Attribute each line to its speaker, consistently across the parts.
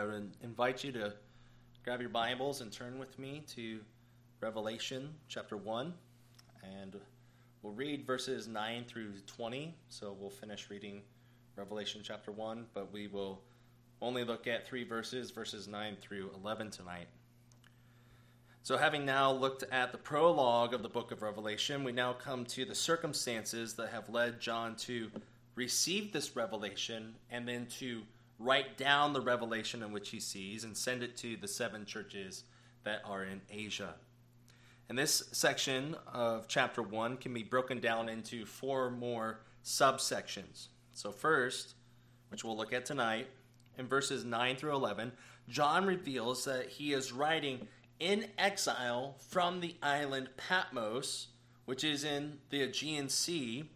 Speaker 1: I would invite you to grab your Bibles and turn with me to Revelation chapter 1. And we'll read verses 9 through 20. So we'll finish reading Revelation chapter 1, but we will only look at three verses, verses 9 through 11 tonight. So, having now looked at the prologue of the book of Revelation, we now come to the circumstances that have led John to receive this revelation and then to write down the revelation in which he sees and send it to the seven churches that are in Asia. And this section of chapter 1 can be broken down into four more subsections. So, first, which we'll look at tonight, in verses 9 through 11, John reveals that he is writing in exile from the island Patmos, which is in the Aegean Sea.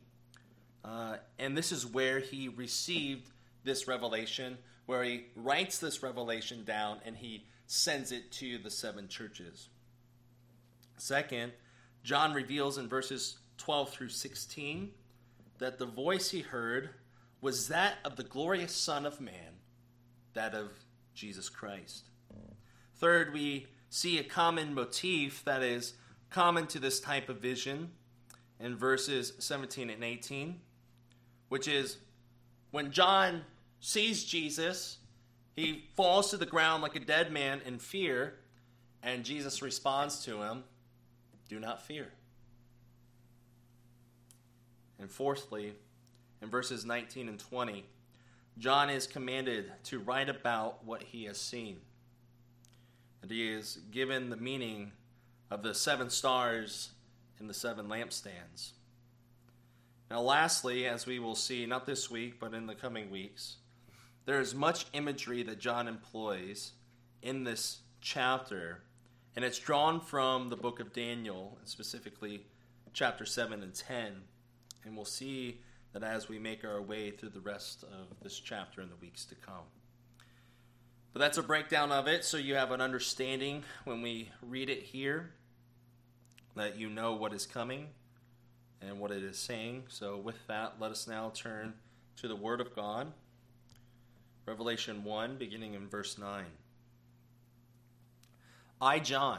Speaker 1: Uh, and this is where he received this revelation, where he writes this revelation down and he sends it to the seven churches. Second, John reveals in verses 12 through 16 that the voice he heard was that of the glorious Son of Man, that of Jesus Christ. Third, we see a common motif that is common to this type of vision in verses 17 and 18, which is when John sees Jesus, he falls to the ground like a dead man in fear, and Jesus responds to him, Do not fear. And fourthly, in verses 19 and 20, John is commanded to write about what he has seen and he is given the meaning of the seven stars and the seven lampstands. Now, lastly, as we will see, not this week, but in the coming weeks, there is much imagery that John employs in this chapter, and it's drawn from the book of Daniel, specifically chapter 7 and 10. And we'll see that as we make our way through the rest of this chapter in the weeks to come. But that's a breakdown of it, so you have an understanding when we read it here that you know what is coming and what it is saying. So, with that, let us now turn to the Word of God. Revelation 1, beginning in verse 9. I, John,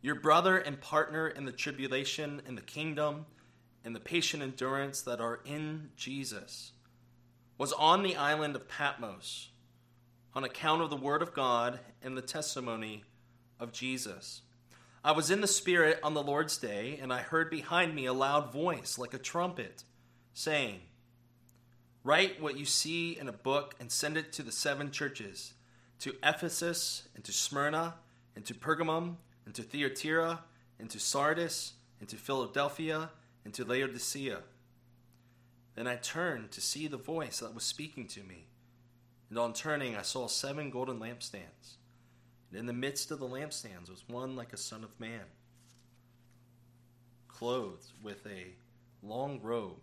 Speaker 1: your brother and partner in the tribulation and the kingdom and the patient endurance that are in Jesus, was on the island of Patmos on account of the word of God and the testimony of Jesus. I was in the Spirit on the Lord's day, and I heard behind me a loud voice like a trumpet, saying, Write what you see in a book and send it to the seven churches to Ephesus, and to Smyrna, and to Pergamum, and to Thyatira, and to Sardis, and to Philadelphia, and to Laodicea. Then I turned to see the voice that was speaking to me. And on turning, I saw seven golden lampstands. And in the midst of the lampstands was one like a son of man, clothed with a long robe,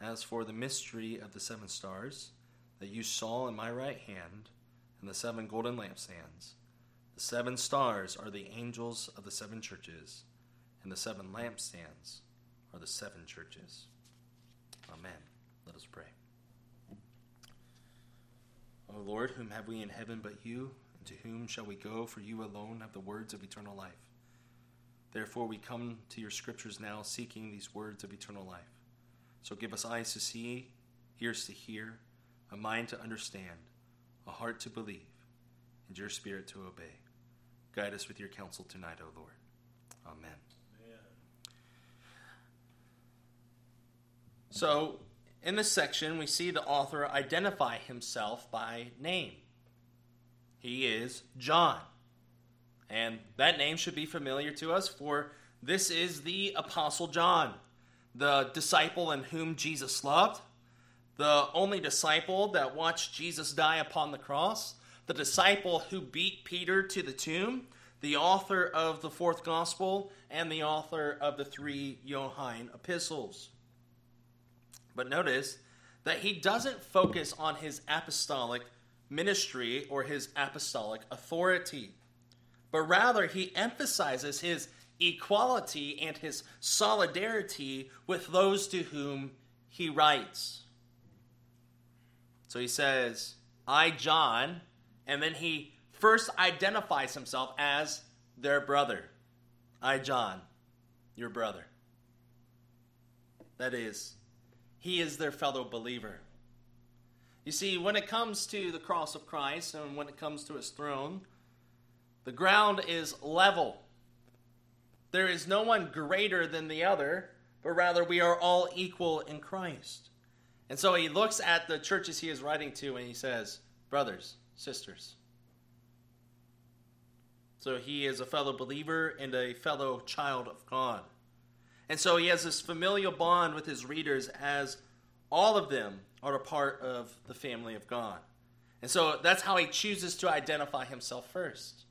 Speaker 1: As for the mystery of the seven stars that you saw in my right hand, and the seven golden lampstands, the seven stars are the angels of the seven churches, and the seven lampstands are the seven churches. Amen. Let us pray. O Lord, whom have we in heaven but you? And to whom shall we go? For you alone have the words of eternal life. Therefore, we come to your scriptures now, seeking these words of eternal life. So give us eyes to see, ears to hear, a mind to understand, a heart to believe. and your spirit to obey. Guide us with your counsel tonight, O Lord. Amen. Amen. So, in this section, we see the author identify himself by name. He is John. And that name should be familiar to us, for this is the Apostle John, the disciple in whom Jesus loved, the only disciple that watched Jesus die upon the cross, the disciple who beat Peter to the tomb, the author of the fourth gospel, and the author of the three Johannine epistles. But notice that he doesn't focus on his apostolic ministry or his apostolic authority, but rather he emphasizes his equality and his solidarity with those to whom he writes. So he says, I, John, and then he first identifies himself as their brother. I, John, your brother. That is, he is their fellow believer. You see, when it comes to the cross of Christ and when it comes to his throne, the ground is level. There is no one greater than the other, but rather we are all equal in Christ. And so he looks at the churches he is writing to and he says, Brothers, sisters. So he is a fellow believer and a fellow child of God. And so he has this familial bond with his readers as all of them are a part of the family of God. And so that's how he chooses to identify himself first.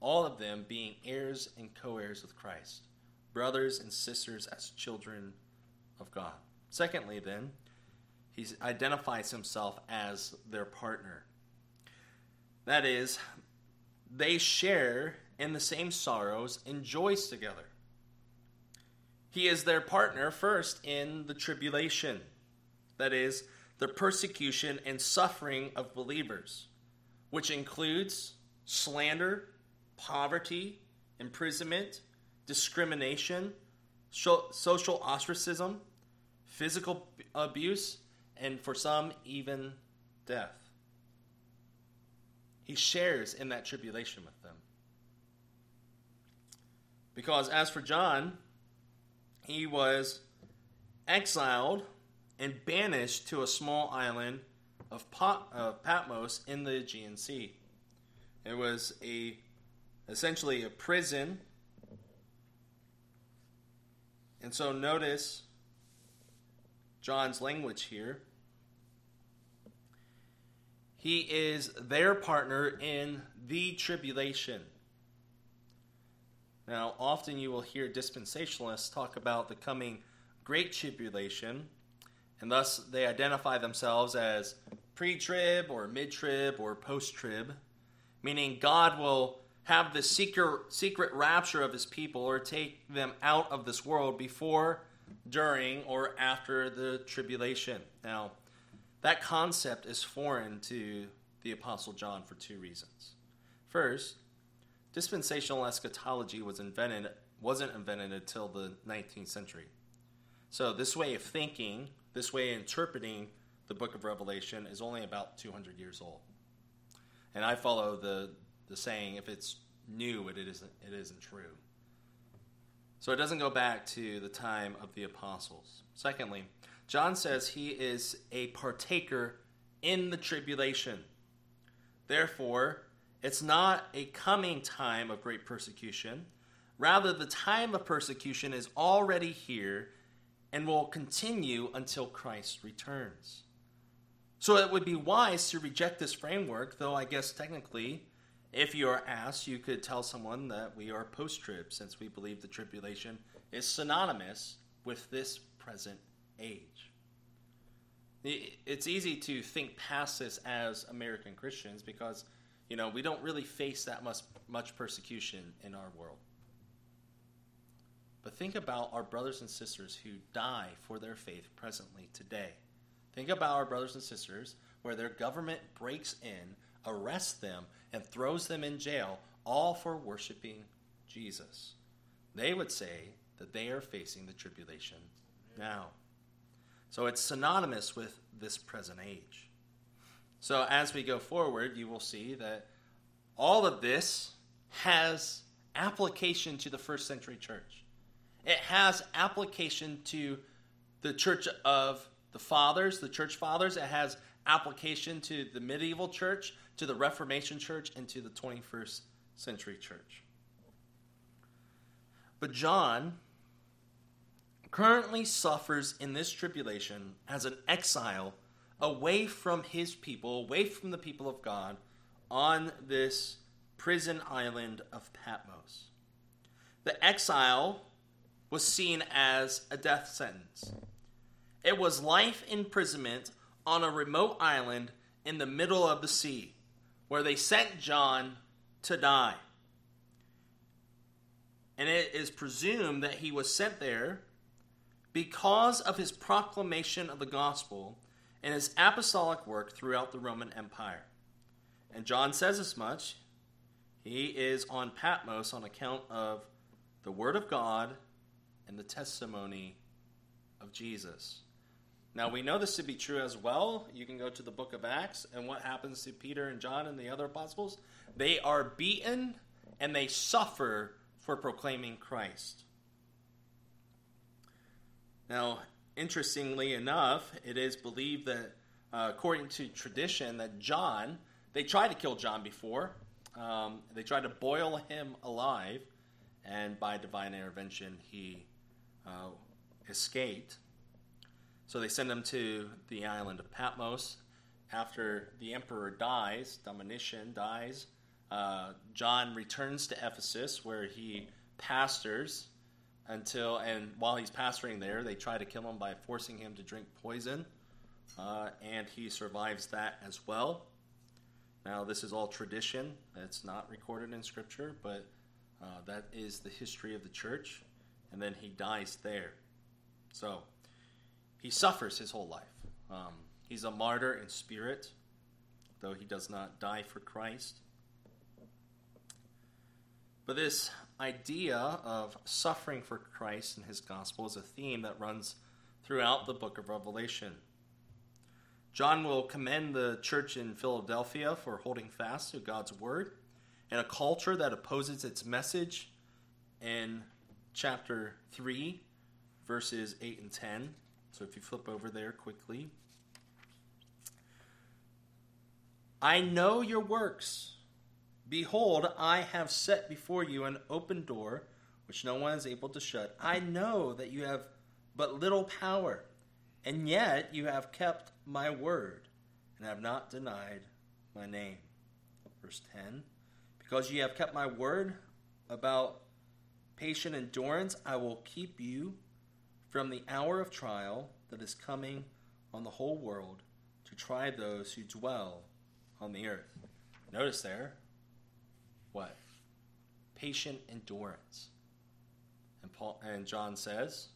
Speaker 1: All of them being heirs and co heirs with Christ, brothers and sisters as children of God. Secondly, then, he identifies himself as their partner. That is, they share in the same sorrows and joys together. He is their partner first in the tribulation, that is, the persecution and suffering of believers, which includes slander, poverty, imprisonment, discrimination, social ostracism, physical abuse, and for some, even death. He shares in that tribulation with them. Because as for John, he was exiled and banished to a small island of Patmos in the Aegean Sea. It was a essentially a prison. And so notice John's language here. He is their partner in the tribulation. Now, often you will hear dispensationalists talk about the coming great tribulation, and thus they identify themselves as pre trib or mid trib or post trib, meaning God will have the secret, secret rapture of his people or take them out of this world before during, or after the tribulation. Now, that concept is foreign to the Apostle John for two reasons. First, dispensational eschatology was invented wasn't invented until the 19th century. So this way of thinking, this way of interpreting the book of Revelation is only about 200 years old. And I follow the the saying if it's new it isn't it isn't true. So it doesn't go back to the time of the apostles. Secondly, John says he is a partaker in the tribulation. Therefore, it's not a coming time of great persecution. Rather, the time of persecution is already here and will continue until Christ returns. So it would be wise to reject this framework, though I guess technically if you are asked, you could tell someone that we are post trib, since we believe the tribulation is synonymous with this present age. It's easy to think past this as American Christians because, you know, we don't really face that much, much persecution in our world. But think about our brothers and sisters who die for their faith presently today. Think about our brothers and sisters where their government breaks in, arrests them, and throws them in jail, all for worshiping Jesus. They would say that they are facing the tribulation now. So it's synonymous with this present age. So as we go forward, you will see that all of this has application to the first century church. It has application to the church of the fathers, the church fathers. It has application to the medieval church, to the Reformation church, and to the 21st century church. But John currently suffers in this tribulation as an exile away from his people, away from the people of God, on this prison island of Patmos. The exile was seen as a death sentence. It was life imprisonment on a remote island in the middle of the sea, where they sent John to die. And it is presumed that he was sent there because of his proclamation of the gospel and his apostolic work throughout the Roman Empire. And John says as much. He is on Patmos on account of the Word of God and the testimony of Jesus. Now, we know this to be true as well. You can go to the book of Acts, and what happens to Peter and John and the other apostles? They are beaten and they suffer for proclaiming Christ. Now, interestingly enough, it is believed that, uh, according to tradition, that John, they tried to kill John before. Um, they tried to boil him alive, and by divine intervention, he uh, escaped. So they send him to the island of Patmos. After the emperor dies, Domitian dies, uh, John returns to Ephesus where he pastors until, and while he's pastoring there, they try to kill him by forcing him to drink poison, uh, and he survives that as well. Now, this is all tradition, it's not recorded in Scripture, but uh, that is the history of the church, and then he dies there. So, he suffers his whole life. Um, he's a martyr in spirit, though he does not die for Christ. But this idea of suffering for Christ and his gospel is a theme that runs throughout the book of Revelation. John will commend the church in Philadelphia for holding fast to God's word in a culture that opposes its message in chapter 3, verses 8 and 10. So if you flip over there quickly. I know your works. Behold, I have set before you an open door which no one is able to shut. I know that you have but little power, and yet you have kept my word and have not denied my name. Verse 10 Because you have kept my word about patient endurance, I will keep you from the hour of trial that is coming on the whole world to try those who dwell on the earth. Notice there, what? Patient endurance. And Paul and John says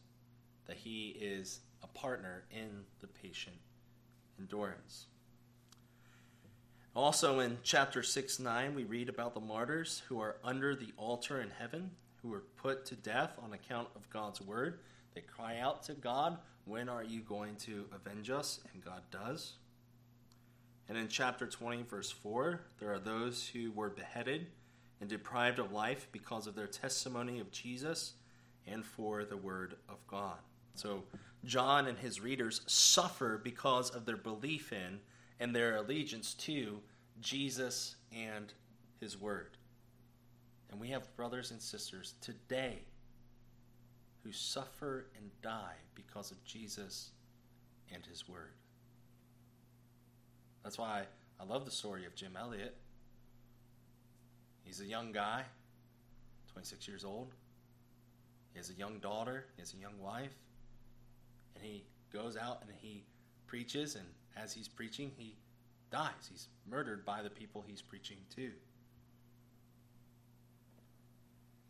Speaker 1: that he is a partner in the patient endurance. Also in chapter 6 9, we read about the martyrs who are under the altar in heaven, who were put to death on account of God's word. They cry out to God, When are you going to avenge us? And God does. And in chapter 20, verse 4, there are those who were beheaded and deprived of life because of their testimony of Jesus and for the word of God. So John and his readers suffer because of their belief in and their allegiance to Jesus and his word. And we have brothers and sisters today who suffer and die because of Jesus and his word. That's why I love the story of Jim Elliot. He's a young guy, 26 years old. He has a young daughter, he has a young wife and he goes out and he preaches, and as he's preaching, he dies. He's murdered by the people he's preaching to.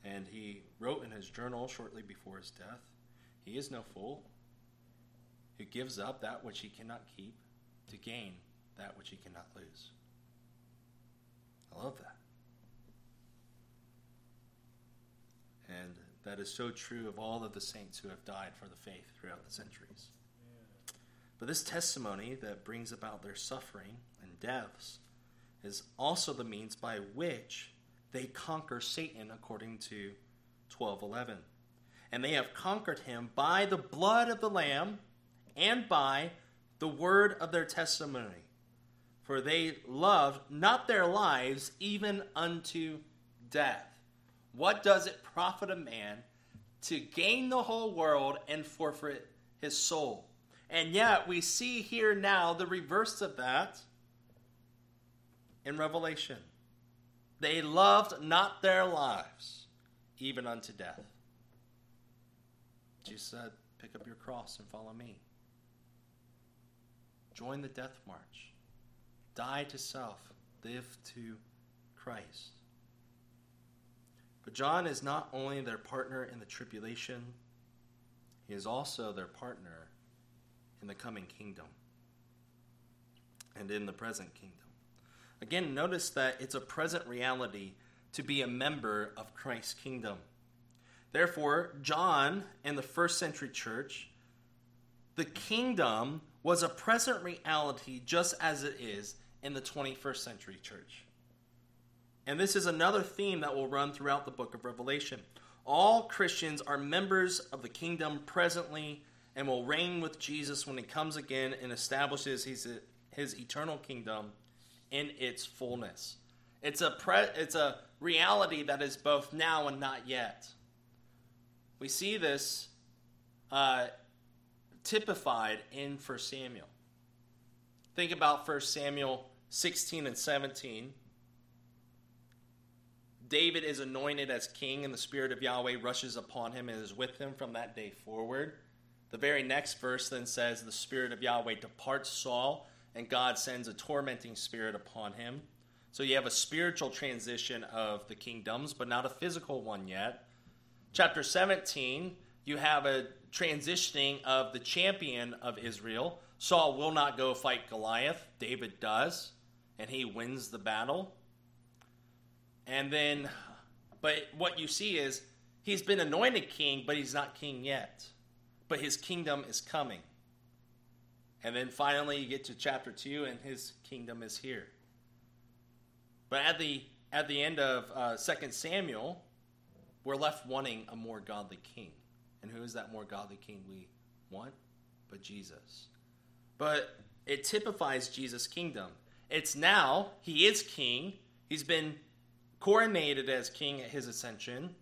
Speaker 1: And he wrote in his journal shortly before his death He is no fool who gives up that which he cannot keep to gain that which he cannot lose. I love that. And that is so true of all of the saints who have died for the faith throughout the centuries. But this testimony that brings about their suffering and deaths is also the means by which they conquer Satan according to 12:11. And they have conquered him by the blood of the lamb and by the word of their testimony. For they loved not their lives even unto death. What does it profit a man to gain the whole world and forfeit his soul? And yet we see here now the reverse of that in Revelation. They loved not their lives even unto death. Jesus said, Pick up your cross and follow me. Join the death march. Die to self. Live to Christ. But John is not only their partner in the tribulation, he is also their partner in the coming kingdom and in the present kingdom. Again, notice that it's a present reality to be a member of Christ's kingdom. Therefore, John in the first century church, the kingdom was a present reality just as it is in the 21st century church. And this is another theme that will run throughout the book of Revelation. All Christians are members of the kingdom presently and will reign with Jesus when he comes again and establishes his, his eternal kingdom in its fullness. It's a, pre- it's a reality that is both now and not yet. We see this uh, typified in 1 Samuel. Think about 1 Samuel 16 and 17. David is anointed as king, and the Spirit of Yahweh rushes upon him and is with him from that day forward. The very next verse then says, The Spirit of Yahweh departs Saul, and God sends a tormenting spirit upon him. So you have a spiritual transition of the kingdoms, but not a physical one yet. Chapter 17, you have a transitioning of the champion of Israel. Saul will not go fight Goliath, David does, and he wins the battle. And then, but what you see is he's been anointed king, but he's not king yet. But his kingdom is coming. And then finally, you get to chapter 2, and his kingdom is here. But at the, at the end of uh, 2 Samuel, we're left wanting a more godly king. And who is that more godly king we want? But Jesus. But it typifies Jesus' kingdom. It's now, he is king. He's been coronated as king at his ascension,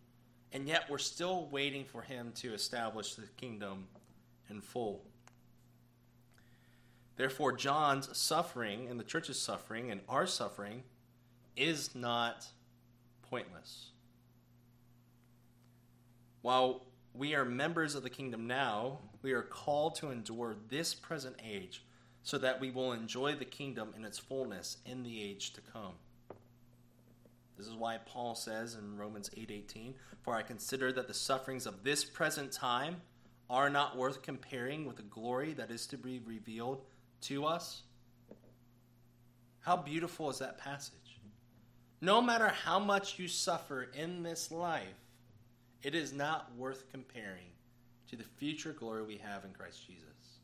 Speaker 1: and yet we're still waiting for him to establish the kingdom in full. Therefore, John's suffering and the church's suffering and our suffering is not pointless. While we are members of the kingdom now, we are called to endure this present age so that we will enjoy the kingdom in its fullness in the age to come. This is why Paul says in Romans 8:18, "For I consider that the sufferings of this present time are not worth comparing with the glory that is to be revealed to us." How beautiful is that passage? No matter how much you suffer in this life, it is not worth comparing to the future glory we have in Christ Jesus.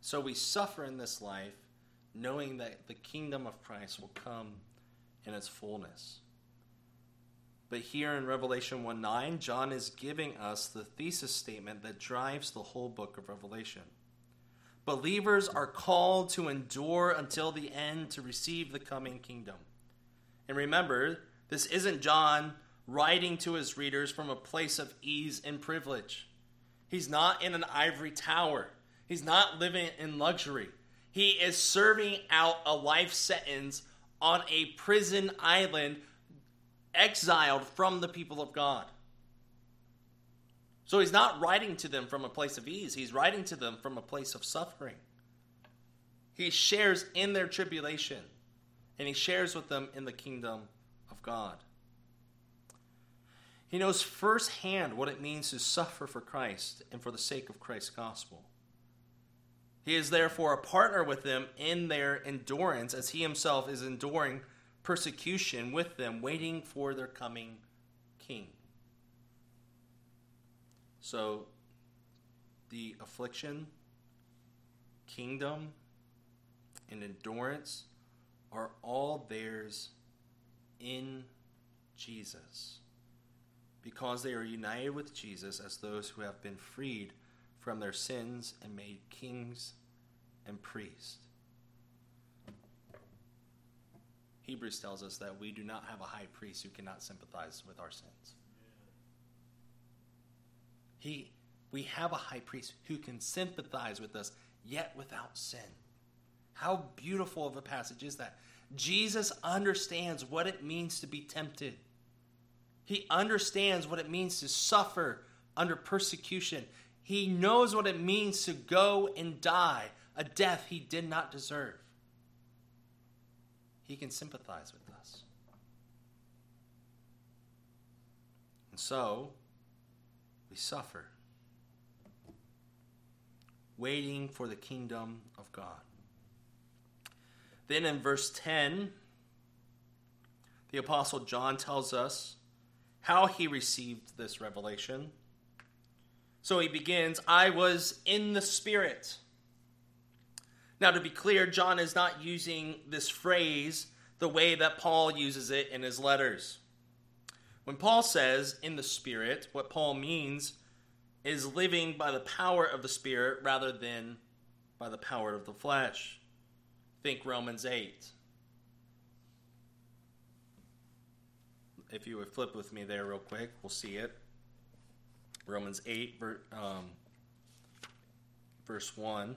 Speaker 1: So we suffer in this life knowing that the kingdom of Christ will come in its fullness. But here in Revelation 1 9, John is giving us the thesis statement that drives the whole book of Revelation. Believers are called to endure until the end to receive the coming kingdom. And remember, this isn't John writing to his readers from a place of ease and privilege. He's not in an ivory tower, he's not living in luxury. He is serving out a life sentence on a prison island, exiled from the people of God. So he's not writing to them from a place of ease, he's writing to them from a place of suffering. He shares in their tribulation, and he shares with them in the kingdom of God. He knows firsthand what it means to suffer for Christ and for the sake of Christ's gospel. He is therefore a partner with them in their endurance as he himself is enduring persecution with them, waiting for their coming king. So, the affliction kingdom, and endurance are all theirs in Jesus because they are united with Jesus as those who have been freed from their sins and made kings and priests. Hebrews tells us that we do not have a high priest who cannot sympathize with our sins. He, we have a high priest who can sympathize with us, yet without sin. How beautiful of a passage is that? Jesus understands what it means to be tempted. He understands what it means to suffer under persecution. He knows what it means to go and die a death he did not deserve. He can sympathize with us. And so, we suffer, waiting for the kingdom of God. Then in verse 10, the Apostle John tells us how he received this revelation. So he begins, I was in the Spirit. Now, to be clear, John is not using this phrase the way that Paul uses it in his letters. When Paul says in the Spirit, what Paul means is living by the power of the Spirit rather than by the power of the flesh. Think Romans 8. if you would flip with me there real quick, we'll see it. Romans 8, um, verse 1.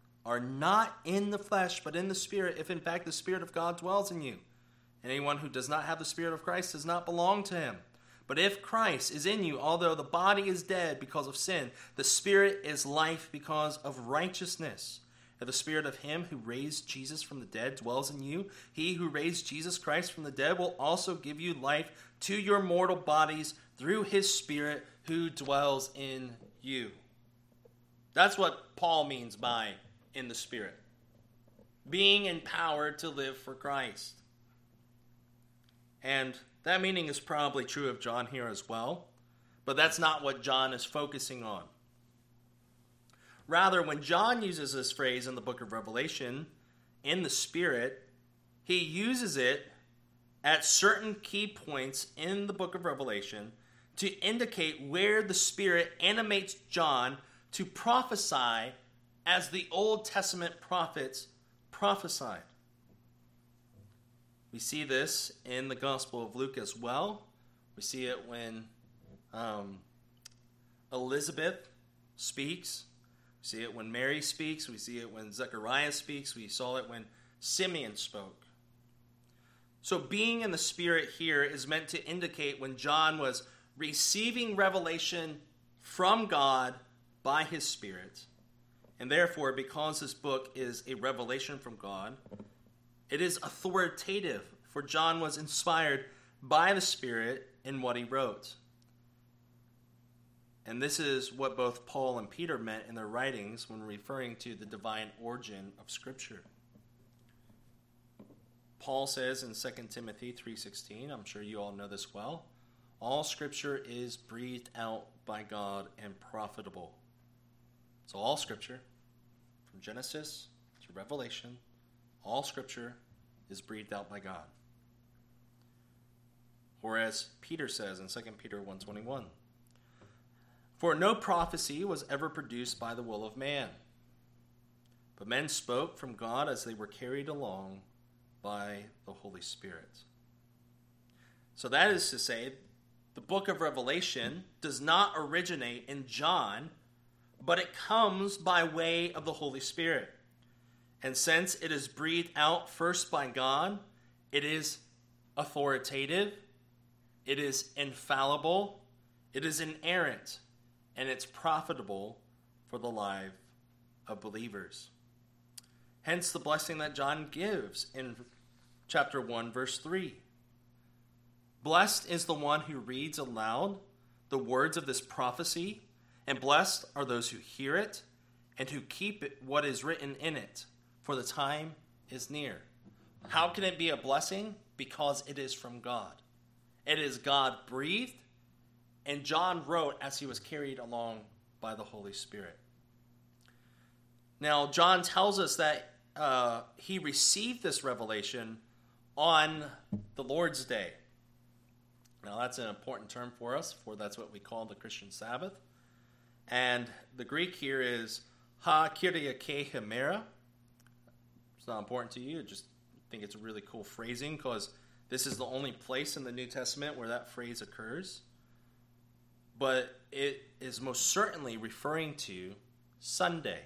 Speaker 1: are not in the flesh, but in the Spirit, if in fact the Spirit of God dwells in you. Anyone who does not have the Spirit of Christ does not belong to him. But if Christ is in you, although the body is dead because of sin, the Spirit is life because of righteousness. If the spirit of him who raised Jesus from the dead dwells in you, he who raised Jesus Christ from the dead will also give you life to your mortal bodies through his spirit who dwells in you. That's what Paul means by in the spirit. Being empowered to live for Christ. And that meaning is probably true of John here as well, but that's not what John is focusing on. Rather, when John uses this phrase in the book of Revelation, in the Spirit, he uses it at certain key points in the book of Revelation to indicate where the Spirit animates John to prophesy as the Old Testament prophets prophesied. We see this in the Gospel of Luke as well. We see it when um, Elizabeth speaks we see it when Mary speaks. We see it when Zechariah speaks. We saw it when Simeon spoke. So, being in the Spirit here is meant to indicate when John was receiving revelation from God by his Spirit. And therefore, because this book is a revelation from God, it is authoritative, for John was inspired by the Spirit in what he wrote. And this is what both Paul and Peter meant in their writings when referring to the divine origin of Scripture. Paul says in 2 Timothy 3:16, I'm sure you all know this well, all scripture is breathed out by God and profitable. So all scripture from Genesis to Revelation, all scripture is breathed out by God. Or as Peter says in 2 Peter 1:21, For no prophecy was ever produced by the will of man, but men spoke from God as they were carried along by the Holy Spirit. So that is to say, the book of Revelation does not originate in John, but it comes by way of the Holy Spirit. And since it is breathed out first by God, it is authoritative, it is infallible, it is inerrant and it's profitable for the life of believers. Hence the blessing that John gives in chapter 1, verse 3. Blessed is the one who reads aloud the words of this prophecy, and blessed are those who hear it and who keep it, what is written in it, for the time is near. How can it be a blessing? Because it is from God. It is God breathed, and John wrote as he was carried along by the Holy Spirit. Now, John tells us that uh, he received this revelation on the Lord's Day. Now, that's an important term for us, for that's what we call the Christian Sabbath. And the Greek here is ha kyriake hemera. It's not important to you, I just think it's a really cool phrasing because this is the only place in the New Testament where that phrase occurs but it is most certainly referring to Sunday,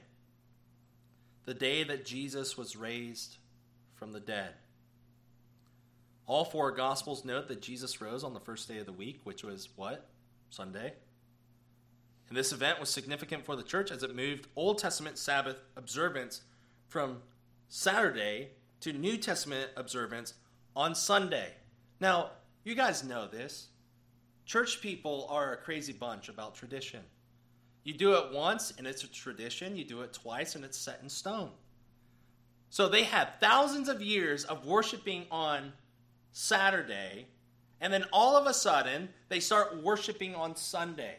Speaker 1: the day that Jesus was raised from the dead. All four Gospels note that Jesus rose on the first day of the week, which was what? Sunday. And this event was significant for the church as it moved Old Testament Sabbath observance from Saturday to New Testament observance on Sunday. Now, you guys know this. Church people are a crazy bunch about tradition. You do it once and it's a tradition, you do it twice and it's set in stone. So they had thousands of years of worshiping on Saturday, and then all of a sudden they start worshiping on Sunday.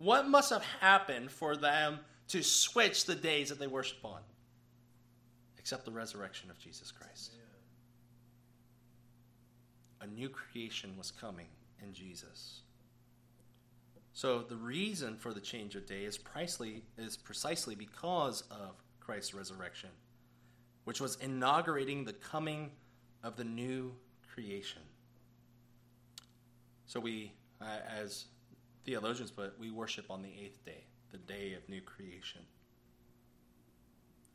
Speaker 1: What must have happened for them to switch the days that they worship on? Except the resurrection of Jesus Christ. A new creation was coming in Jesus. So the reason for the change of day is precisely, is precisely because of Christ's resurrection, which was inaugurating the coming of the new creation. So we, uh, as theologians put, we worship on the eighth day, the day of new creation.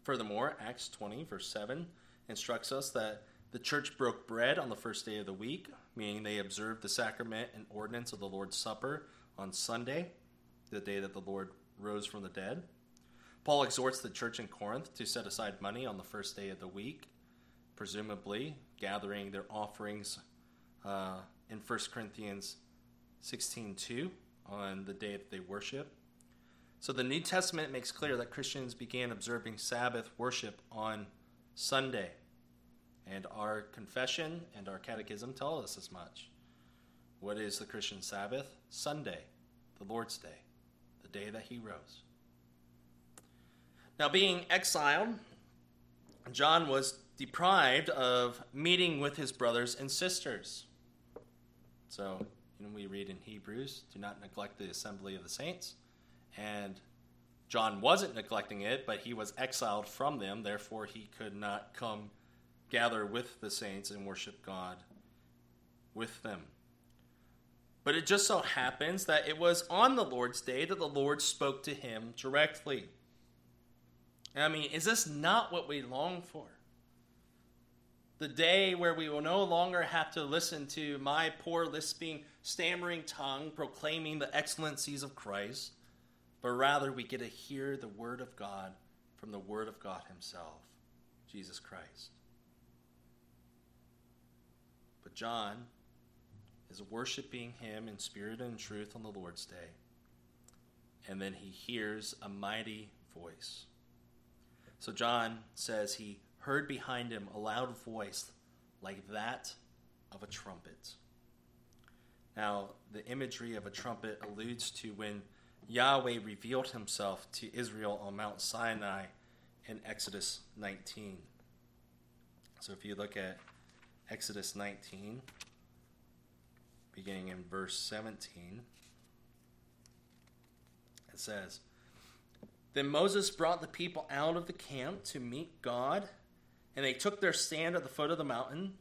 Speaker 1: Furthermore, Acts 20, verse 7, instructs us that the church broke bread on the first day of the week, meaning they observed the sacrament and ordinance of the Lord's Supper on Sunday, the day that the Lord rose from the dead. Paul exhorts the church in Corinth to set aside money on the first day of the week, presumably gathering their offerings uh, in 1 Corinthians 16:2 on the day that they worship. So the New Testament makes clear that Christians began observing Sabbath worship on Sunday. And our confession and our catechism tell us as much. What is the Christian Sabbath? Sunday, the Lord's Day, the day that he rose. Now, being exiled, John was deprived of meeting with his brothers and sisters. So, know, we read in Hebrews, do not neglect the assembly of the saints. And John wasn't neglecting it, but he was exiled from them, therefore, he could not come gather with the saints and worship God with them. But it just so happens that it was on the Lord's day that the Lord spoke to him directly. I mean, is this not what we long for? The day where we will no longer have to listen to my poor, lisping, stammering tongue proclaiming the excellencies of Christ, but rather we get to hear the Word of God from the Word of God Himself, Jesus Christ. But John is worshiping him in spirit and truth on the Lord's day. And then he hears a mighty voice. So John says he heard behind him a loud voice like that of a trumpet. Now, the imagery of a trumpet alludes to when Yahweh revealed himself to Israel on Mount Sinai in Exodus 19. So if you look at Exodus 19, beginning in verse 17. It says, Then Moses brought the people out of the camp to meet God, and they took their stand at the foot of the mountain.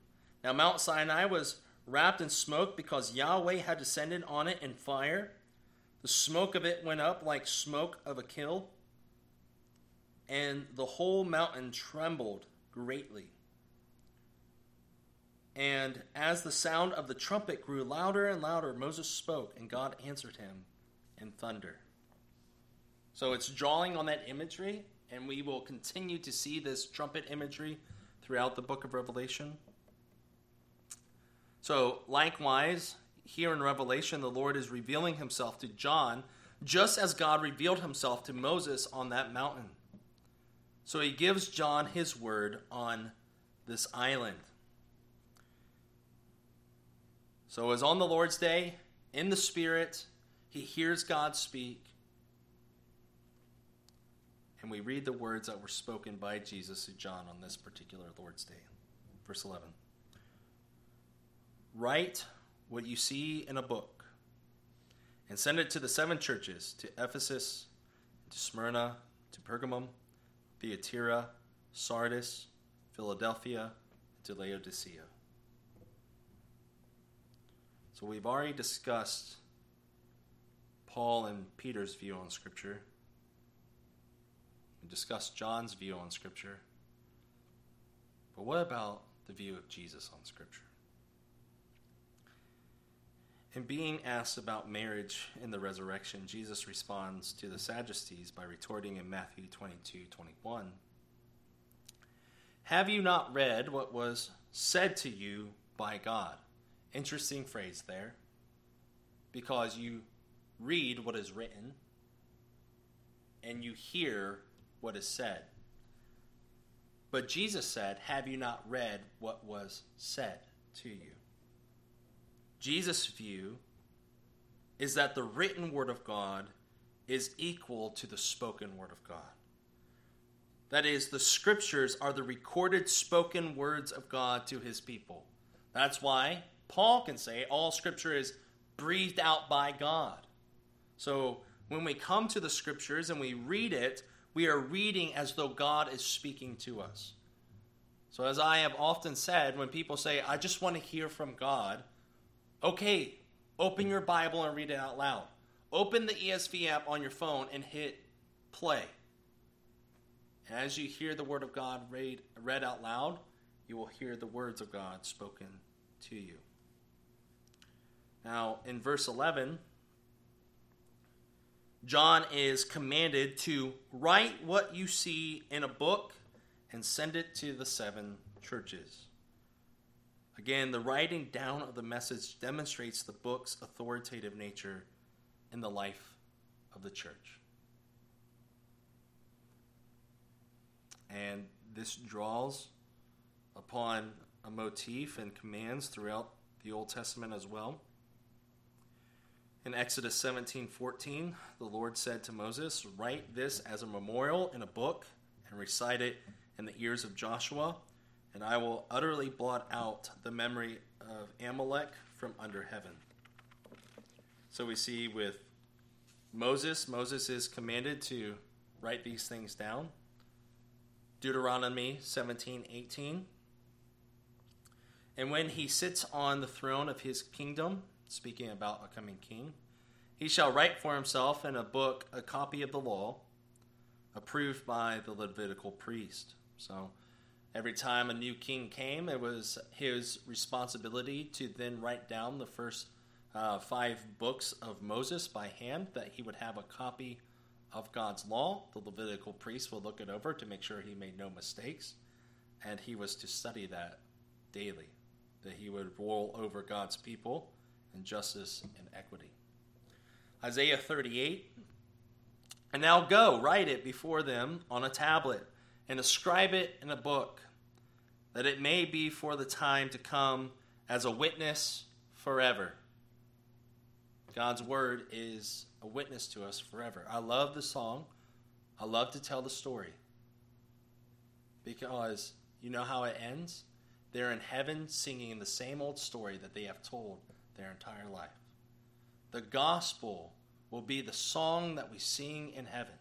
Speaker 1: Now, Mount Sinai was wrapped in smoke because Yahweh had descended on it in fire. The smoke of it went up like smoke of a kill, and the whole mountain trembled greatly. And as the sound of the trumpet grew louder and louder, Moses spoke, and God answered him in thunder. So it's drawing on that imagery, and we will continue to see this trumpet imagery throughout the book of Revelation. So, likewise, here in Revelation, the Lord is revealing himself to John just as God revealed himself to Moses on that mountain. So he gives John his word on this island. So, as on the Lord's day, in the Spirit, he hears God speak. And we read the words that were spoken by Jesus to John on this particular Lord's day. Verse 11. Write what you see in a book and send it to the seven churches to Ephesus, to Smyrna, to Pergamum, Thyatira, Sardis, Philadelphia, to Laodicea. So we've already discussed Paul and Peter's view on Scripture. We discussed John's view on Scripture. But what about the view of Jesus on Scripture? In being asked about marriage in the resurrection, Jesus responds to the Sadducees by retorting in Matthew 22 21. Have you not read what was said to you by God? Interesting phrase there. Because you read what is written and you hear what is said. But Jesus said, Have you not read what was said to you? Jesus' view is that the written word of God is equal to the spoken word of God. That is, the scriptures are the recorded spoken words of God to his people. That's why Paul can say all scripture is breathed out by God. So when we come to the scriptures and we read it, we are reading as though God is speaking to us. So, as I have often said, when people say, I just want to hear from God, Okay, open your Bible and read it out loud. Open the ESV app on your phone and hit play. And as you hear the Word of God read, read out loud, you will hear the words of God spoken to you. Now, in verse 11, John is commanded to write what you see in a book and send it to the seven churches. Again, the writing down of the message demonstrates the book's authoritative nature in the life of the church. And this draws upon a motif and commands throughout the Old Testament as well. In Exodus 17:14, the Lord said to Moses, "Write this as a memorial in a book and recite it in the ears of Joshua and I will utterly blot out the memory of Amalek from under heaven. So we see with Moses, Moses is commanded to write these things down. Deuteronomy 17 18. And when he sits on the throne of his kingdom, speaking about a coming king, he shall write for himself in a book a copy of the law, approved by the Levitical priest. So Every time a new king came, it was his responsibility to then write down the first uh, five books of Moses by hand, that he would have a copy of God's law. The Levitical priest would look it over to make sure he made no mistakes, and he was to study that daily, that he would rule over God's people in justice and equity. Isaiah 38 And now go, write it before them on a tablet and ascribe it in a book, that it may be for the time to come as a witness forever. God's word is a witness to us forever. I love the song. I love to tell the story. Because you know how it ends? They're in heaven singing the same old story that they have told their entire life. The gospel will be the song that we sing in heaven.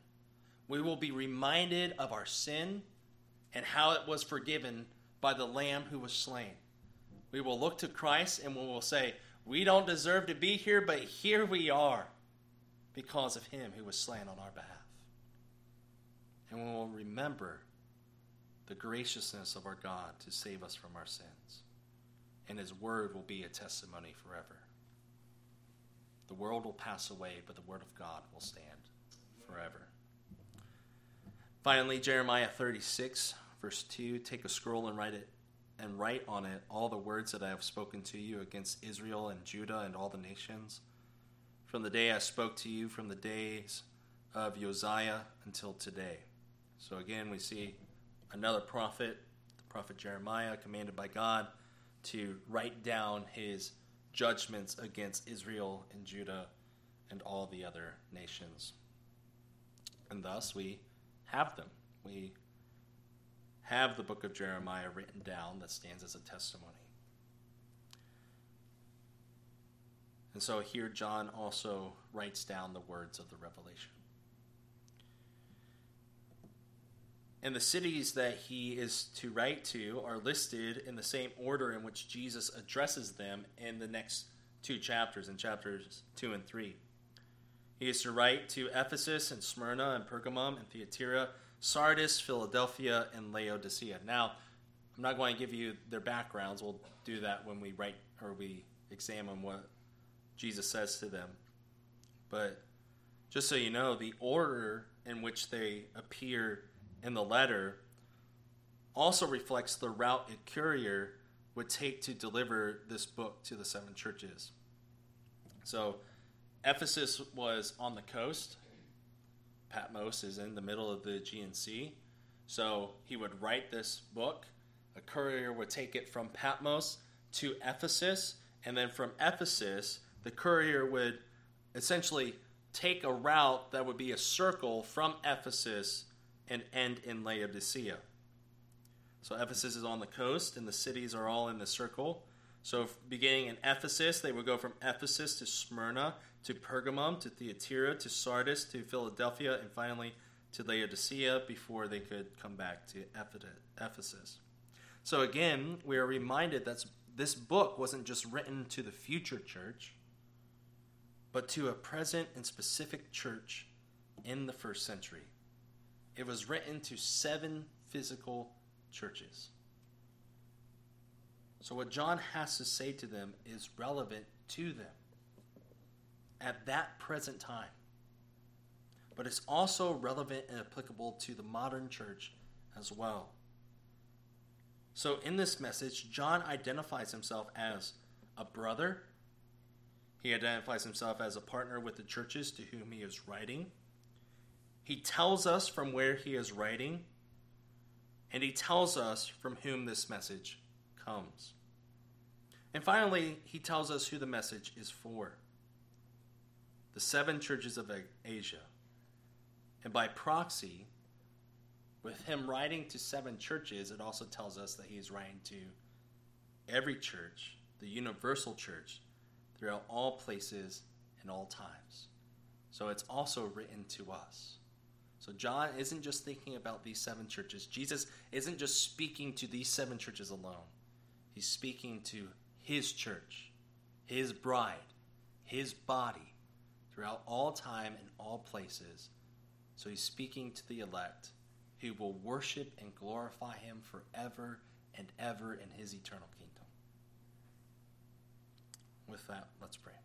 Speaker 1: We will be reminded of our sin and how it was forgiven by the Lamb who was slain. We will look to Christ and we will say, We don't deserve to be here, but here we are because of him who was slain on our behalf. And we will remember the graciousness of our God to save us from our sins. And his word will be a testimony forever. The world will pass away, but the word of God will stand forever. Finally, Jeremiah 36, verse 2 Take a scroll and write it and write on it all the words that I have spoken to you against Israel and Judah and all the nations. From the day I spoke to you, from the days of Josiah until today. So again, we see another prophet, the prophet Jeremiah, commanded by God to write down his judgments against Israel and Judah and all the other nations. And thus we have them. We have the book of Jeremiah written down that stands as a testimony. And so here John also writes down the words of the revelation. And the cities that he is to write to are listed in the same order in which Jesus addresses them in the next two chapters, in chapters 2 and 3. He is to write to Ephesus and Smyrna and Pergamum and Thyatira, Sardis, Philadelphia, and Laodicea. Now, I'm not going to give you their backgrounds. We'll do that when we write or we examine what Jesus says to them. But just so you know, the order in which they appear in the letter also reflects the route a courier would take to deliver this book to the seven churches. So, Ephesus was on the coast. Patmos is in the middle of the Aegean Sea. So, he would write this book. A courier would take it from Patmos to Ephesus, and then from Ephesus, the courier would essentially take a route that would be a circle from Ephesus and end in Laodicea. So Ephesus is on the coast, and the cities are all in the circle. So beginning in Ephesus, they would go from Ephesus to Smyrna, to Pergamum, to Thyatira, to Sardis, to Philadelphia, and finally to Laodicea before they could come back to Ephesus. So again, we are reminded that this book wasn't just written to the future church, but to a present and specific church in the first century. It was written to seven physical churches. So, what John has to say to them is relevant to them at that present time. But it's also relevant and applicable to the modern church as well. So, in this message, John identifies himself as a brother. He identifies himself as a partner with the churches to whom he is writing. He tells us from where he is writing, and he tells us from whom this message comes. And finally, he tells us who the message is for the seven churches of Asia. And by proxy, with him writing to seven churches, it also tells us that he is writing to every church, the universal church, throughout all places and all times. So it's also written to us. So John isn't just thinking about these seven churches. Jesus isn't just speaking to these seven churches alone. He's speaking to his church, his bride, his body throughout all time and all places. So he's speaking to the elect who will worship and glorify him forever and ever in his eternal kingdom. With that, let's pray.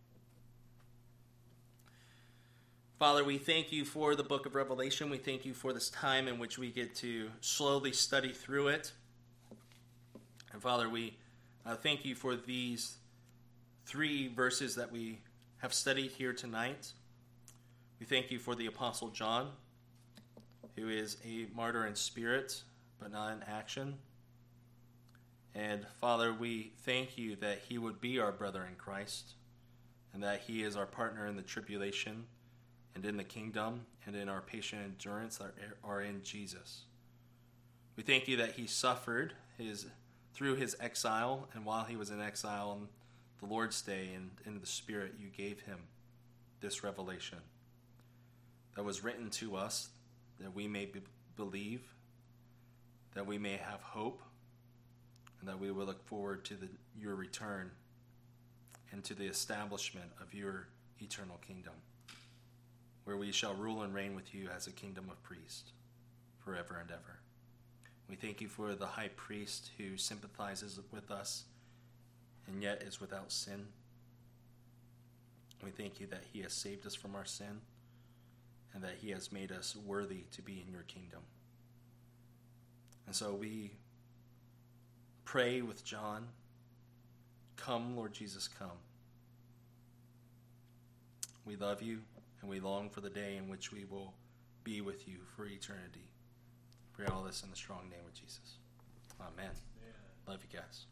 Speaker 1: Father, we thank you for the book of Revelation. We thank you for this time in which we get to slowly study through it. And Father, we uh, thank you for these three verses that we have studied here tonight. We thank you for the Apostle John, who is a martyr in spirit, but not in action. And Father, we thank you that he would be our brother in Christ and that he is our partner in the tribulation and in the kingdom and in our patient endurance are in Jesus. We thank you that he suffered his through his exile, and while he was in exile on the Lord's day and in the Spirit, you gave him this revelation. that was written to us that we may be- believe, that we may have hope, and that we will look forward to the, your return and to the establishment of your eternal kingdom, where we shall rule and reign with you as a kingdom of priests forever and ever. We thank you for the high priest who sympathizes with us and yet is without sin. We thank you that he has saved us from our sin and that he has made us worthy to be in your kingdom. And so we pray with John Come, Lord Jesus, come. We love you and we long for the day in which we will be with you for eternity. Pray all this in the strong name of Jesus. Amen. Love you guys.